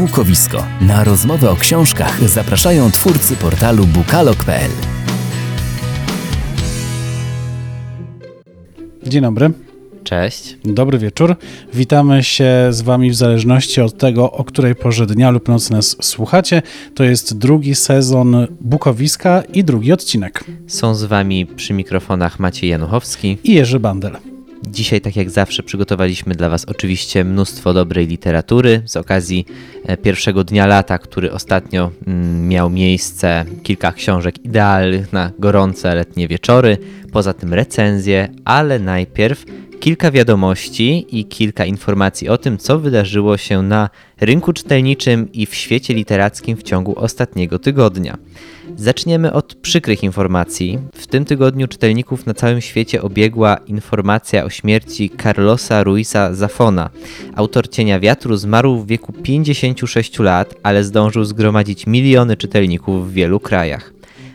Bukowisko. Na rozmowę o książkach zapraszają twórcy portalu bukalog.pl. Dzień dobry. Cześć. Dobry wieczór. Witamy się z Wami w zależności od tego, o której porze dnia lub nocy nas słuchacie. To jest drugi sezon Bukowiska i drugi odcinek. Są z Wami przy mikrofonach Maciej Januchowski i Jerzy Bandel. Dzisiaj, tak jak zawsze, przygotowaliśmy dla Was oczywiście mnóstwo dobrej literatury z okazji e, pierwszego dnia lata, który ostatnio mm, miał miejsce. Kilka książek idealnych na gorące letnie wieczory, poza tym recenzje, ale najpierw kilka wiadomości i kilka informacji o tym, co wydarzyło się na rynku czytelniczym i w świecie literackim w ciągu ostatniego tygodnia. Zaczniemy od przykrych informacji. W tym tygodniu czytelników na całym świecie obiegła informacja o śmierci Carlosa Ruiza Zafona. Autor Cienia Wiatru zmarł w wieku 56 lat, ale zdążył zgromadzić miliony czytelników w wielu krajach.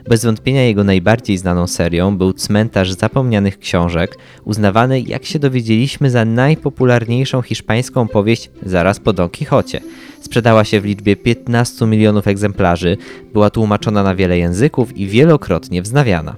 Bez wątpienia jego najbardziej znaną serią był Cmentarz Zapomnianych Książek, uznawany, jak się dowiedzieliśmy, za najpopularniejszą hiszpańską powieść zaraz po Don Quixocie. Sprzedała się w liczbie 15 milionów egzemplarzy, była tłumaczona na wiele języków i wielokrotnie wznawiana.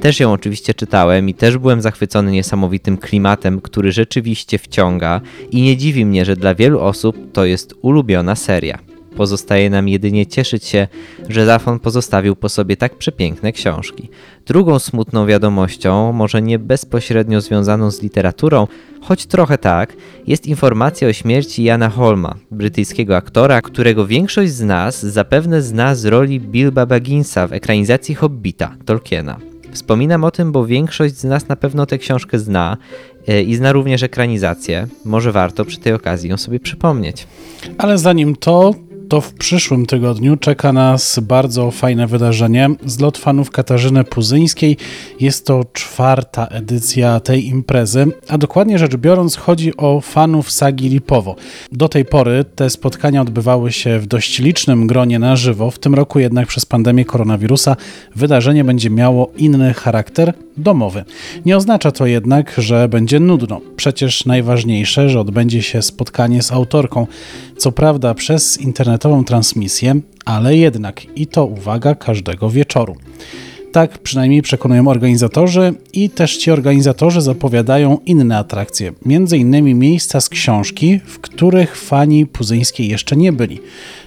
Też ją oczywiście czytałem i też byłem zachwycony niesamowitym klimatem, który rzeczywiście wciąga i nie dziwi mnie, że dla wielu osób to jest ulubiona seria. Pozostaje nam jedynie cieszyć się, że Zafon pozostawił po sobie tak przepiękne książki. Drugą smutną wiadomością, może nie bezpośrednio związaną z literaturą, choć trochę tak, jest informacja o śmierci Jana Holma, brytyjskiego aktora, którego większość z nas zapewne zna z roli Bilba Bagginsa w ekranizacji Hobbita Tolkiena. Wspominam o tym, bo większość z nas na pewno tę książkę zna e, i zna również ekranizację. Może warto przy tej okazji ją sobie przypomnieć. Ale zanim to, to w przyszłym tygodniu czeka nas bardzo fajne wydarzenie. Zlot fanów Katarzyny Puzyńskiej. Jest to czwarta edycja tej imprezy, a dokładnie rzecz biorąc chodzi o fanów sagi Lipowo. Do tej pory te spotkania odbywały się w dość licznym gronie na żywo. W tym roku jednak przez pandemię koronawirusa wydarzenie będzie miało inny charakter domowy. Nie oznacza to jednak, że będzie nudno. Przecież najważniejsze, że odbędzie się spotkanie z autorką. Co prawda przez internetową transmisję, ale jednak i to uwaga każdego wieczoru. Tak przynajmniej przekonują organizatorzy i też ci organizatorzy zapowiadają inne atrakcje, między innymi miejsca z książki, w których fani Puzyńskiej jeszcze nie byli.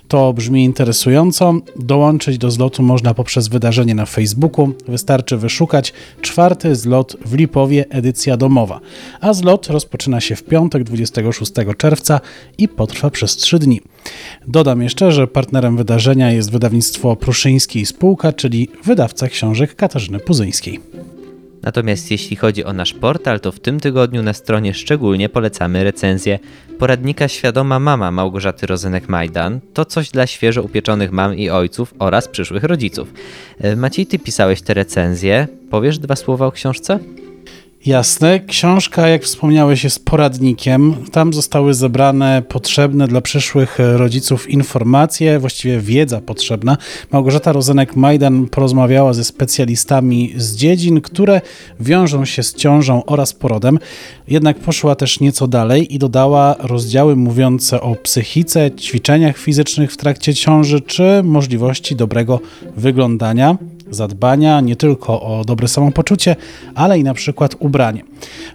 To brzmi interesująco. Dołączyć do zlotu można poprzez wydarzenie na Facebooku. Wystarczy wyszukać czwarty zlot w Lipowie, edycja domowa. A zlot rozpoczyna się w piątek 26 czerwca i potrwa przez 3 dni. Dodam jeszcze, że partnerem wydarzenia jest wydawnictwo Pruszyński i Spółka, czyli wydawca książek Katarzyny Puzyńskiej. Natomiast jeśli chodzi o nasz portal, to w tym tygodniu na stronie szczególnie polecamy recenzję poradnika Świadoma Mama Małgorzaty Rozenek-Majdan. To coś dla świeżo upieczonych mam i ojców oraz przyszłych rodziców. E, Maciej, ty pisałeś te recenzje. Powiesz dwa słowa o książce? Jasne. Książka, jak wspomniałeś, jest poradnikiem. Tam zostały zebrane potrzebne dla przyszłych rodziców informacje, właściwie wiedza potrzebna. Małgorzata Rozenek-Majdan porozmawiała ze specjalistami z dziedzin, które wiążą się z ciążą oraz porodem. Jednak poszła też nieco dalej i dodała rozdziały mówiące o psychice, ćwiczeniach fizycznych w trakcie ciąży czy możliwości dobrego wyglądania zadbania, nie tylko o dobre samopoczucie, ale i na przykład ubranie.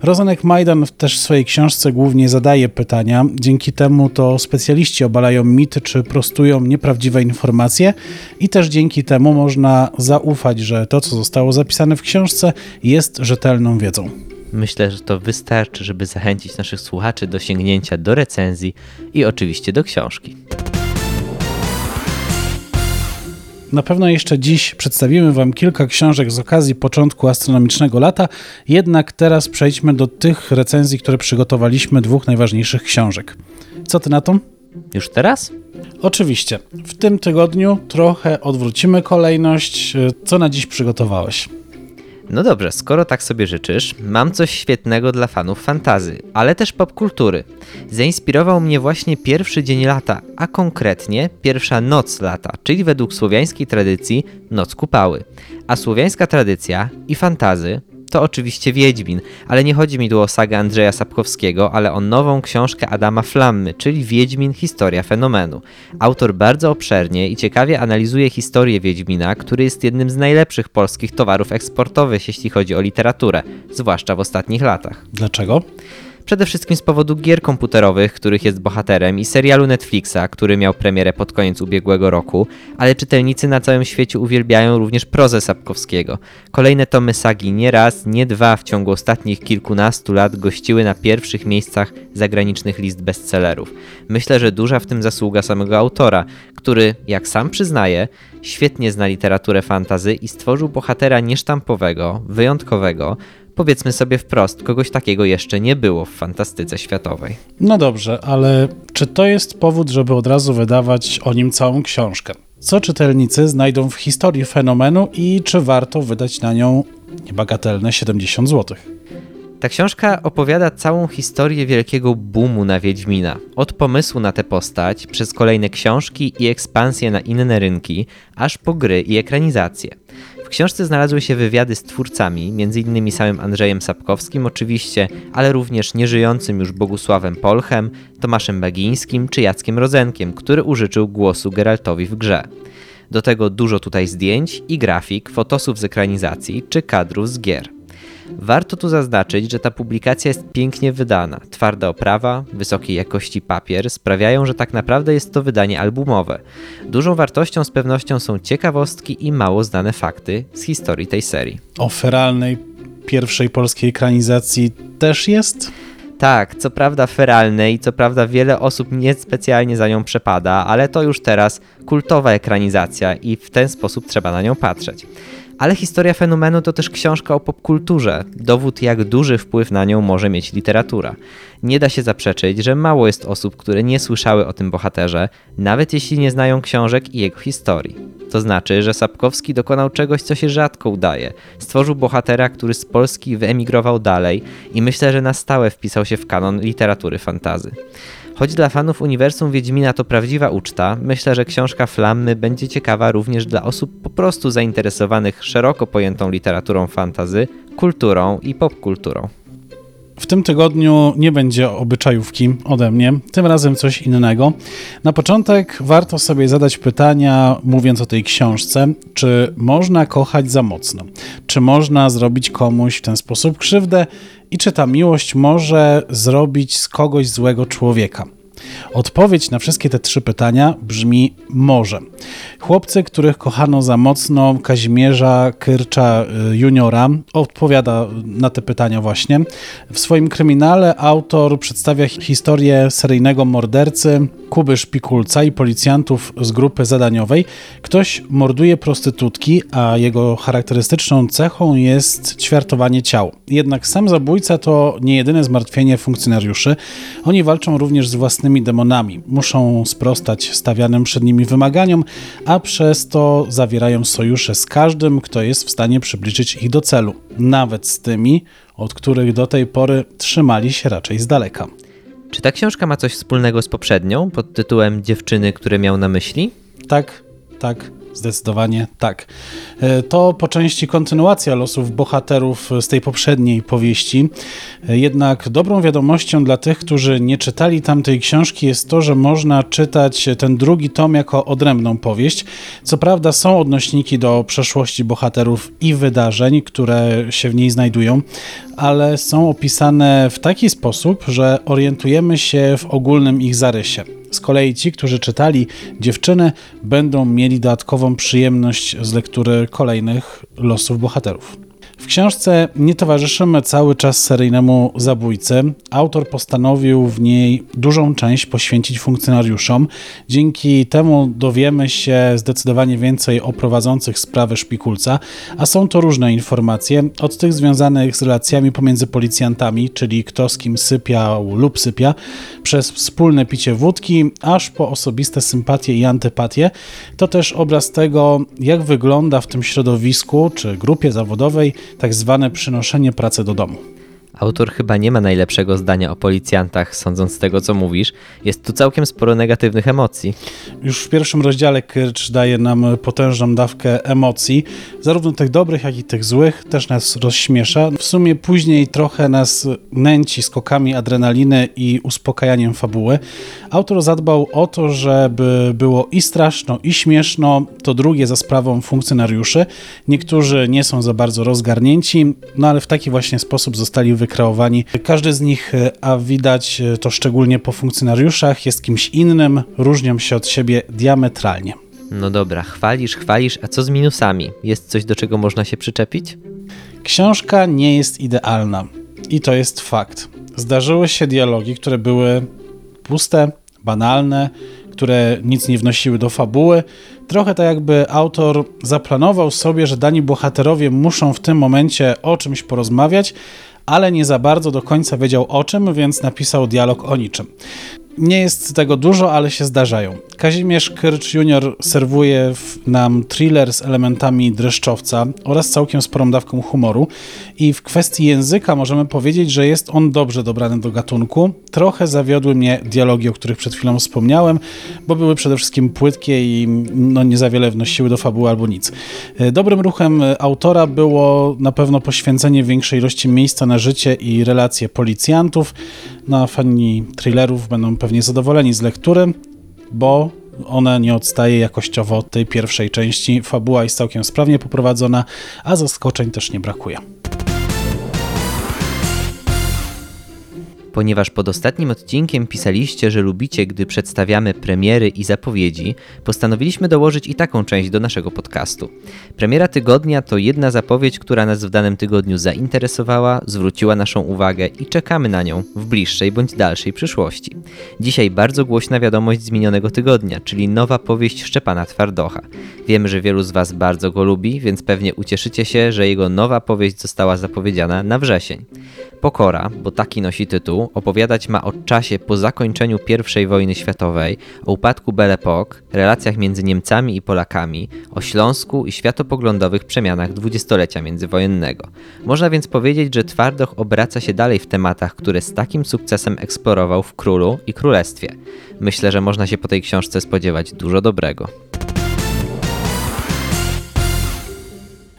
Rozanek Majdan też w swojej książce głównie zadaje pytania, dzięki temu to specjaliści obalają mity czy prostują nieprawdziwe informacje i też dzięki temu można zaufać, że to, co zostało zapisane w książce, jest rzetelną wiedzą. Myślę, że to wystarczy, żeby zachęcić naszych słuchaczy do sięgnięcia do recenzji i oczywiście do książki. Na pewno jeszcze dziś przedstawimy Wam kilka książek z okazji początku astronomicznego lata, jednak teraz przejdźmy do tych recenzji, które przygotowaliśmy, dwóch najważniejszych książek. Co Ty na to? Już teraz? Oczywiście. W tym tygodniu trochę odwrócimy kolejność. Co na dziś przygotowałeś? No dobrze, skoro tak sobie życzysz, mam coś świetnego dla fanów fantazy, ale też popkultury. Zainspirował mnie właśnie pierwszy dzień lata, a konkretnie pierwsza noc lata, czyli według słowiańskiej tradycji noc kupały. A słowiańska tradycja i fantazy to oczywiście Wiedźmin, ale nie chodzi mi tu o sagę Andrzeja Sapkowskiego, ale o nową książkę Adama Flammy, czyli Wiedźmin Historia Fenomenu. Autor bardzo obszernie i ciekawie analizuje historię Wiedźmina, który jest jednym z najlepszych polskich towarów eksportowych, jeśli chodzi o literaturę, zwłaszcza w ostatnich latach. Dlaczego? Przede wszystkim z powodu gier komputerowych, których jest bohaterem, i serialu Netflixa, który miał premierę pod koniec ubiegłego roku, ale czytelnicy na całym świecie uwielbiają również prozę Sapkowskiego. Kolejne tomy sagi nie raz, nie dwa w ciągu ostatnich kilkunastu lat gościły na pierwszych miejscach zagranicznych list bestsellerów. Myślę, że duża w tym zasługa samego autora, który, jak sam przyznaje, świetnie zna literaturę fantazy i stworzył bohatera niesztampowego, wyjątkowego, powiedzmy sobie wprost, kogoś takiego jeszcze nie było w fantastyce światowej. No dobrze, ale czy to jest powód, żeby od razu wydawać o nim całą książkę? Co czytelnicy znajdą w historii fenomenu i czy warto wydać na nią niebagatelne 70 zł? Ta książka opowiada całą historię wielkiego boomu na Wiedźmina. Od pomysłu na tę postać, przez kolejne książki i ekspansję na inne rynki, aż po gry i ekranizacje. W książce znalazły się wywiady z twórcami, m.in. samym Andrzejem Sapkowskim oczywiście, ale również nieżyjącym już Bogusławem Polchem, Tomaszem Bagińskim czy Jackiem Rozenkiem, który użyczył głosu Geraltowi w grze. Do tego dużo tutaj zdjęć i grafik, fotosów z ekranizacji czy kadrów z gier. Warto tu zaznaczyć, że ta publikacja jest pięknie wydana. Twarda oprawa, wysokiej jakości papier sprawiają, że tak naprawdę jest to wydanie albumowe. Dużą wartością z pewnością są ciekawostki i mało znane fakty z historii tej serii. O feralnej pierwszej polskiej ekranizacji też jest? Tak, co prawda feralne i co prawda wiele osób niespecjalnie za nią przepada, ale to już teraz kultowa ekranizacja i w ten sposób trzeba na nią patrzeć. Ale historia fenomenu to też książka o popkulturze, dowód jak duży wpływ na nią może mieć literatura. Nie da się zaprzeczyć, że mało jest osób, które nie słyszały o tym bohaterze, nawet jeśli nie znają książek i jego historii. To znaczy, że Sapkowski dokonał czegoś, co się rzadko udaje. Stworzył bohatera, który z Polski wyemigrował dalej i myślę, że na stałe wpisał się w kanon literatury fantazy. Choć dla fanów uniwersum Wiedźmina to prawdziwa uczta, myślę, że książka Flammy będzie ciekawa również dla osób po prostu zainteresowanych szeroko pojętą literaturą fantazy, kulturą i popkulturą. W tym tygodniu nie będzie obyczajówki ode mnie, tym razem coś innego. Na początek warto sobie zadać pytania, mówiąc o tej książce, czy można kochać za mocno? Czy można zrobić komuś w ten sposób krzywdę? I czy ta miłość może zrobić z kogoś złego człowieka? Odpowiedź na wszystkie te trzy pytania brzmi może. Chłopcy, których kochano za mocno, Kazimierza Kyrcza y, juniora, odpowiada na te pytania właśnie. W swoim kryminale autor przedstawia historię seryjnego mordercy Kuby Szpikulca i policjantów z grupy zadaniowej. Ktoś morduje prostytutki, a jego charakterystyczną cechą jest ćwiartowanie ciał. Jednak sam zabójca to nie jedyne zmartwienie funkcjonariuszy. Oni walczą również z własnymi demonami. Muszą sprostać stawianym przed nimi wymaganiom, a przez to zawierają sojusze z każdym, kto jest w stanie przybliżyć ich do celu, nawet z tymi, od których do tej pory trzymali się raczej z daleka. Czy ta książka ma coś wspólnego z poprzednią pod tytułem Dziewczyny, które miał na myśli? Tak, tak, Zdecydowanie tak. E, to po części kontynuacja losów bohaterów z tej poprzedniej powieści. E, jednak dobrą wiadomością dla tych, którzy nie czytali tamtej książki jest to, że można czytać ten drugi tom jako odrębną powieść. Co prawda są odnośniki do przeszłości bohaterów i wydarzeń, które się w niej znajdują, ale są opisane w taki sposób, że orientujemy się w ogólnym ich zarysie. Z kolei ci, którzy czytali dziewczyny, będą mieli dodatkową przyjemność z lektury kolejnych losów bohaterów. W książce nie towarzyszymy cały czas seryjnemu zabójcy. Autor postanowił w niej dużą część poświęcić funkcjonariuszom. Dzięki temu dowiemy się zdecydowanie więcej o prowadzących sprawy szpikulca, a są to różne informacje, od tych związanych z relacjami pomiędzy policjantami, czyli kto z kim sypiał lub sypia, przez wspólne picie wódki, aż po osobiste sympatie i antypatie. To też obraz tego, jak wygląda w tym środowisku czy grupie zawodowej tak zwane przynoszenie pracy do domu. Autor chyba nie ma najlepszego zdania o policjantach, sądząc z tego, co mówisz. Jest tu całkiem sporo negatywnych emocji. Już w pierwszym rozdziale Kirch daje nam potężną dawkę emocji, zarówno tych dobrych, jak i tych złych, też nas rozśmiesza. W sumie później trochę nas nęci skokami adrenaliny i uspokajaniem fabuły. Autor zadbał o to, żeby było i straszno, i śmieszno, to drugie za sprawą funkcjonariuszy. Niektórzy nie są za bardzo rozgarnięci, no ale w taki właśnie sposób zostali wykreowani. Każdy z nich, a widać to szczególnie po funkcjonariuszach, jest kimś innym, różnią się od siebie diametralnie. No dobra, chwalisz, chwalisz, a co z minusami? Jest coś, do czego można się przyczepić? Książka nie jest idealna i to jest fakt. Zdarzyły się dialogi, które były puste, banalne, które nic nie wnosiły do fabuły. Trochę tak jakby autor zaplanował sobie, że dani bohaterowie muszą w tym momencie o czymś porozmawiać, ale nie za bardzo do końca wiedział o czym, więc napisał dialog o niczym. Nie jest tego dużo, ale się zdarzają. Kazimierz Kirch Jr. serwuje nam thriller z elementami dreszczowca oraz całkiem sporą dawką humoru i w kwestii języka możemy powiedzieć, że jest on dobrze dobrany do gatunku. Trochę zawiodły mnie dialogi, o których przed chwilą wspomniałem, bo były przede wszystkim płytkie i no, nie za wiele wnosiły do fabuły albo nic. Dobrym ruchem autora było na pewno poświęcenie większej ilości miejsca na życie i relacje policjantów. No, fani thrillerów będą pewnie zadowoleni z lektury, bo ona nie odstaje jakościowo od tej pierwszej części. Fabuła jest całkiem sprawnie poprowadzona, a zaskoczeń też nie brakuje. Ponieważ pod ostatnim odcinkiem pisaliście, że lubicie, gdy przedstawiamy premiery i zapowiedzi, postanowiliśmy dołożyć i taką część do naszego podcastu. Premiera tygodnia to jedna zapowiedź, która nas w danym tygodniu zainteresowała, zwróciła naszą uwagę i czekamy na nią w bliższej bądź dalszej przyszłości. Dzisiaj bardzo głośna wiadomość z minionego tygodnia, czyli nowa powieść Szczepana Twardocha. Wiemy, że wielu z Was bardzo go lubi, więc pewnie ucieszycie się, że jego nowa powieść została zapowiedziana na wrzesień. Pokora, bo taki nosi tytuł, opowiadać ma o czasie po zakończeniu I wojny światowej, o upadku Belle Époque, relacjach między Niemcami i Polakami, o Śląsku i światopoglądowych przemianach dwudziestolecia międzywojennego. Można więc powiedzieć, że Twardoch obraca się dalej w tematach, które z takim sukcesem eksplorował w Królu i Królestwie. Myślę, że można się po tej książce spodziewać dużo dobrego.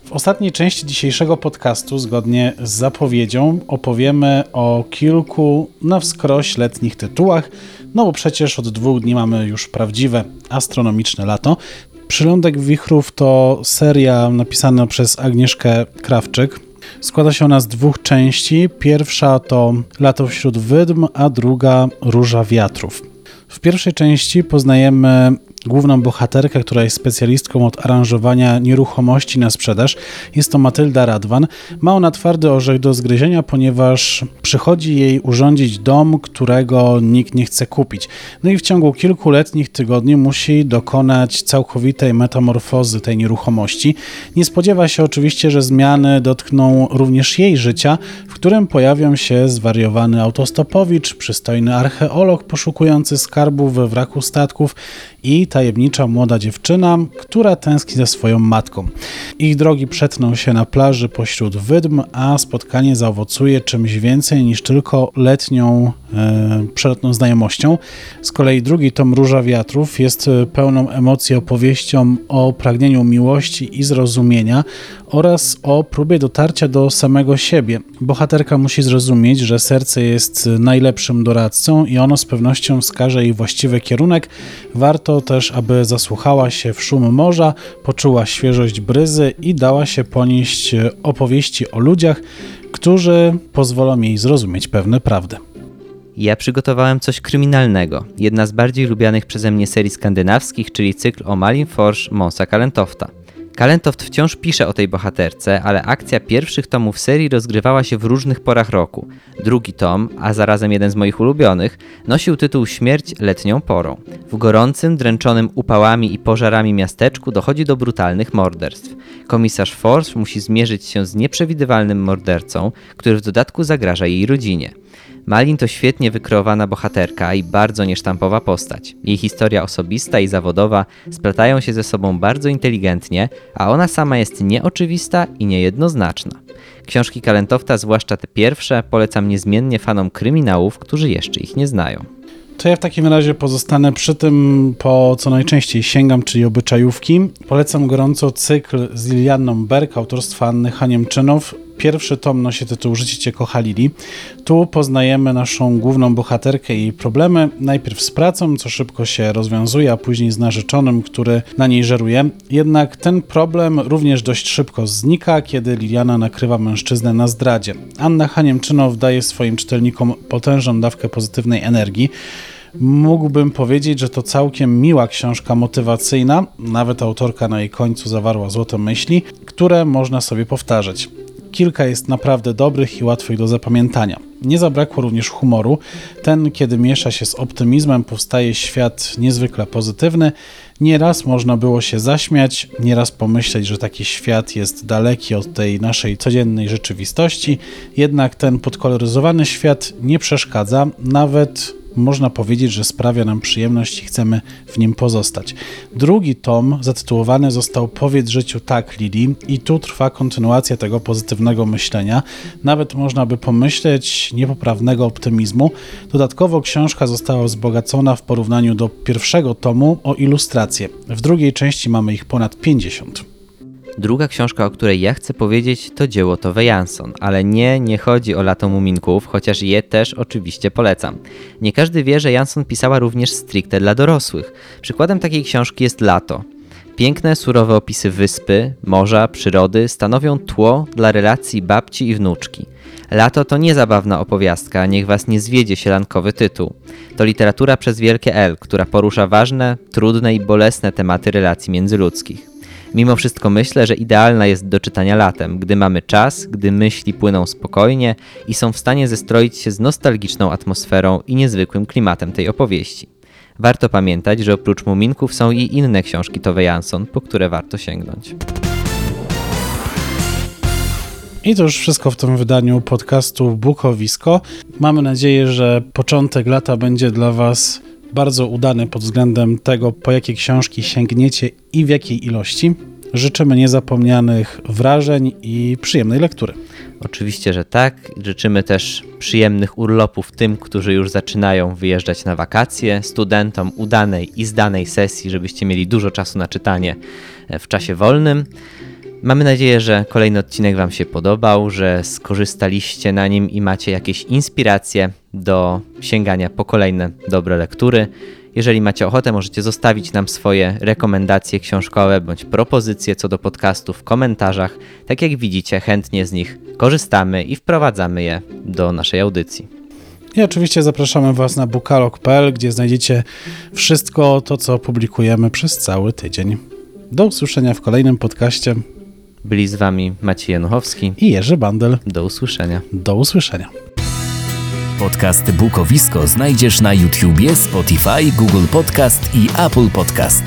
W ostatniej części dzisiejszego podcastu, zgodnie z zapowiedzią, opowiemy o kilku na wskroś letnich tytułach, no bo przecież od dwóch dni mamy już prawdziwe astronomiczne lato. Przylądek Wichrów to seria napisana przez Agnieszkę Krawczyk. Składa się ona z dwóch części. Pierwsza to Lato wśród wydm, a druga Róża wiatrów. W pierwszej części poznajemy główną bohaterkę, która jest specjalistką od aranżowania nieruchomości na sprzedaż. Jest to Matylda Radwan. Ma ona twardy orzech do zgryzienia, ponieważ przychodzi jej urządzić dom, którego nikt nie chce kupić. No i w ciągu kilkuletnich tygodni musi dokonać całkowitej metamorfozy tej nieruchomości. Nie spodziewa się oczywiście, że zmiany dotkną również jej życia, w którym pojawią się zwariowany autostopowicz, przystojny archeolog poszukujący skarbów we wraku statków i tajemnicza młoda dziewczyna, która tęskni za swoją matką. Ich drogi przetną się na plaży pośród wydm, a spotkanie zaowocuje czymś więcej niż tylko letnią, e, przelotną znajomością. Z kolei drugi tom Róża Wiatrów jest pełną emocji opowieścią o pragnieniu miłości i zrozumienia oraz o próbie dotarcia do samego siebie. Bohaterka musi zrozumieć, że serce jest najlepszym doradcą i ono z pewnością wskaże jej właściwy kierunek. Warto też, aby zasłuchała się w szum morza, poczuła świeżość bryzy i dała się ponieść opowieści o ludziach, którzy pozwolą jej zrozumieć pewne prawdy. Ja przygotowałem coś kryminalnego. Jedna z bardziej lubianych przeze mnie serii skandynawskich, czyli cykl o Malin Forge Monsa Kalentofta. Kalentoft wciąż pisze o tej bohaterce, ale akcja pierwszych tomów serii rozgrywała się w różnych porach roku. Drugi tom, a zarazem jeden z moich ulubionych, nosił tytuł Śmierć letnią porą. W gorącym, dręczonym upałami i pożarami miasteczku dochodzi do brutalnych morderstw. Komisarz Force musi zmierzyć się z nieprzewidywalnym mordercą, który w dodatku zagraża jej rodzinie. Malin to świetnie wykreowana bohaterka i bardzo niesztampowa postać. Jej historia osobista i zawodowa splatają się ze sobą bardzo inteligentnie, a ona sama jest nieoczywista i niejednoznaczna. Książki Kalentowta, zwłaszcza te pierwsze, polecam niezmiennie fanom kryminałów, którzy jeszcze ich nie znają. To ja w takim razie pozostanę przy tym, po co najczęściej sięgam, czyli obyczajówki. Polecam gorąco cykl z Lilianną Berg autorstwa Anny Haniemczynów. Pierwszy tom nosi tytuł Życie Cię kocha Lili. Tu poznajemy naszą główną bohaterkę i jej problemy. Najpierw z pracą, co szybko się rozwiązuje, a później z narzeczonym, który na niej żeruje. Jednak ten problem również dość szybko znika, kiedy Liliana nakrywa mężczyznę na zdradzie. Anna Haniemczynow daje swoim czytelnikom potężną dawkę pozytywnej energii. Mógłbym powiedzieć, że to całkiem miła książka motywacyjna, nawet autorka na jej końcu zawarła złote myśli, które można sobie powtarzać. Kilka jest naprawdę dobrych i łatwych do zapamiętania. Nie zabrakło również humoru. Ten, kiedy miesza się z optymizmem, powstaje świat niezwykle pozytywny. Nieraz można było się zaśmiać, nieraz pomyśleć, że taki świat jest daleki od tej naszej codziennej rzeczywistości. Jednak ten podkoloryzowany świat nie przeszkadza, nawet można powiedzieć, że sprawia nam przyjemność i chcemy w nim pozostać. Drugi tom zatytułowany został Powiedz życiu tak, Lili, i tu trwa kontynuacja tego pozytywnego myślenia. Nawet można by pomyśleć niepoprawnego optymizmu. Dodatkowo książka została wzbogacona w porównaniu do pierwszego tomu o ilustracje. W drugiej części mamy ich ponad 50. Druga książka, o której ja chcę powiedzieć, to dzieło Tove Jansson, ale nie, nie chodzi o lato muminków, chociaż je też oczywiście polecam. Nie każdy wie, że Jansson pisała również stricte dla dorosłych. Przykładem takiej książki jest Lato. Piękne, surowe opisy wyspy, morza, przyrody stanowią tło dla relacji babci i wnuczki. Lato to nie zabawna opowiastka, niech was nie zwiedzie sielankowy tytuł. To literatura przez wielkie L, która porusza ważne, trudne i bolesne tematy relacji międzyludzkich. Mimo wszystko myślę, że idealna jest do czytania latem, gdy mamy czas, gdy myśli płyną spokojnie i są w stanie zestroić się z nostalgiczną atmosferą i niezwykłym klimatem tej opowieści. Warto pamiętać, że oprócz Muminków są i inne książki Tove Jansson, po które warto sięgnąć. I to już wszystko w tym wydaniu podcastu Bukowisko. Mamy nadzieję, że początek lata będzie dla Was bardzo udany pod względem tego, po jakie książki sięgniecie i w jakiej ilości. Życzymy niezapomnianych wrażeń i przyjemnej lektury. Oczywiście, że tak. Życzymy też przyjemnych urlopów tym, którzy już zaczynają wyjeżdżać na wakacje, studentom udanej i zdanej sesji, żebyście mieli dużo czasu na czytanie w czasie wolnym. Mamy nadzieję, że kolejny odcinek Wam się podobał, że skorzystaliście na nim i macie jakieś inspiracje do sięgania po kolejne dobre lektury. Jeżeli macie ochotę, możecie zostawić nam swoje rekomendacje książkowe bądź propozycje co do podcastu w komentarzach. Tak jak widzicie, chętnie z nich korzystamy i wprowadzamy je do naszej audycji. I oczywiście zapraszamy Was na bukalog.pl, gdzie znajdziecie wszystko to, co publikujemy przez cały tydzień. Do usłyszenia w kolejnym podcaście. Byli z Wami Maciej Januchowski i Jerzy Bandel. Do usłyszenia. Do usłyszenia. Podcast Bukowisko znajdziesz na YouTubie, Spotify, Google Podcast i Apple Podcast.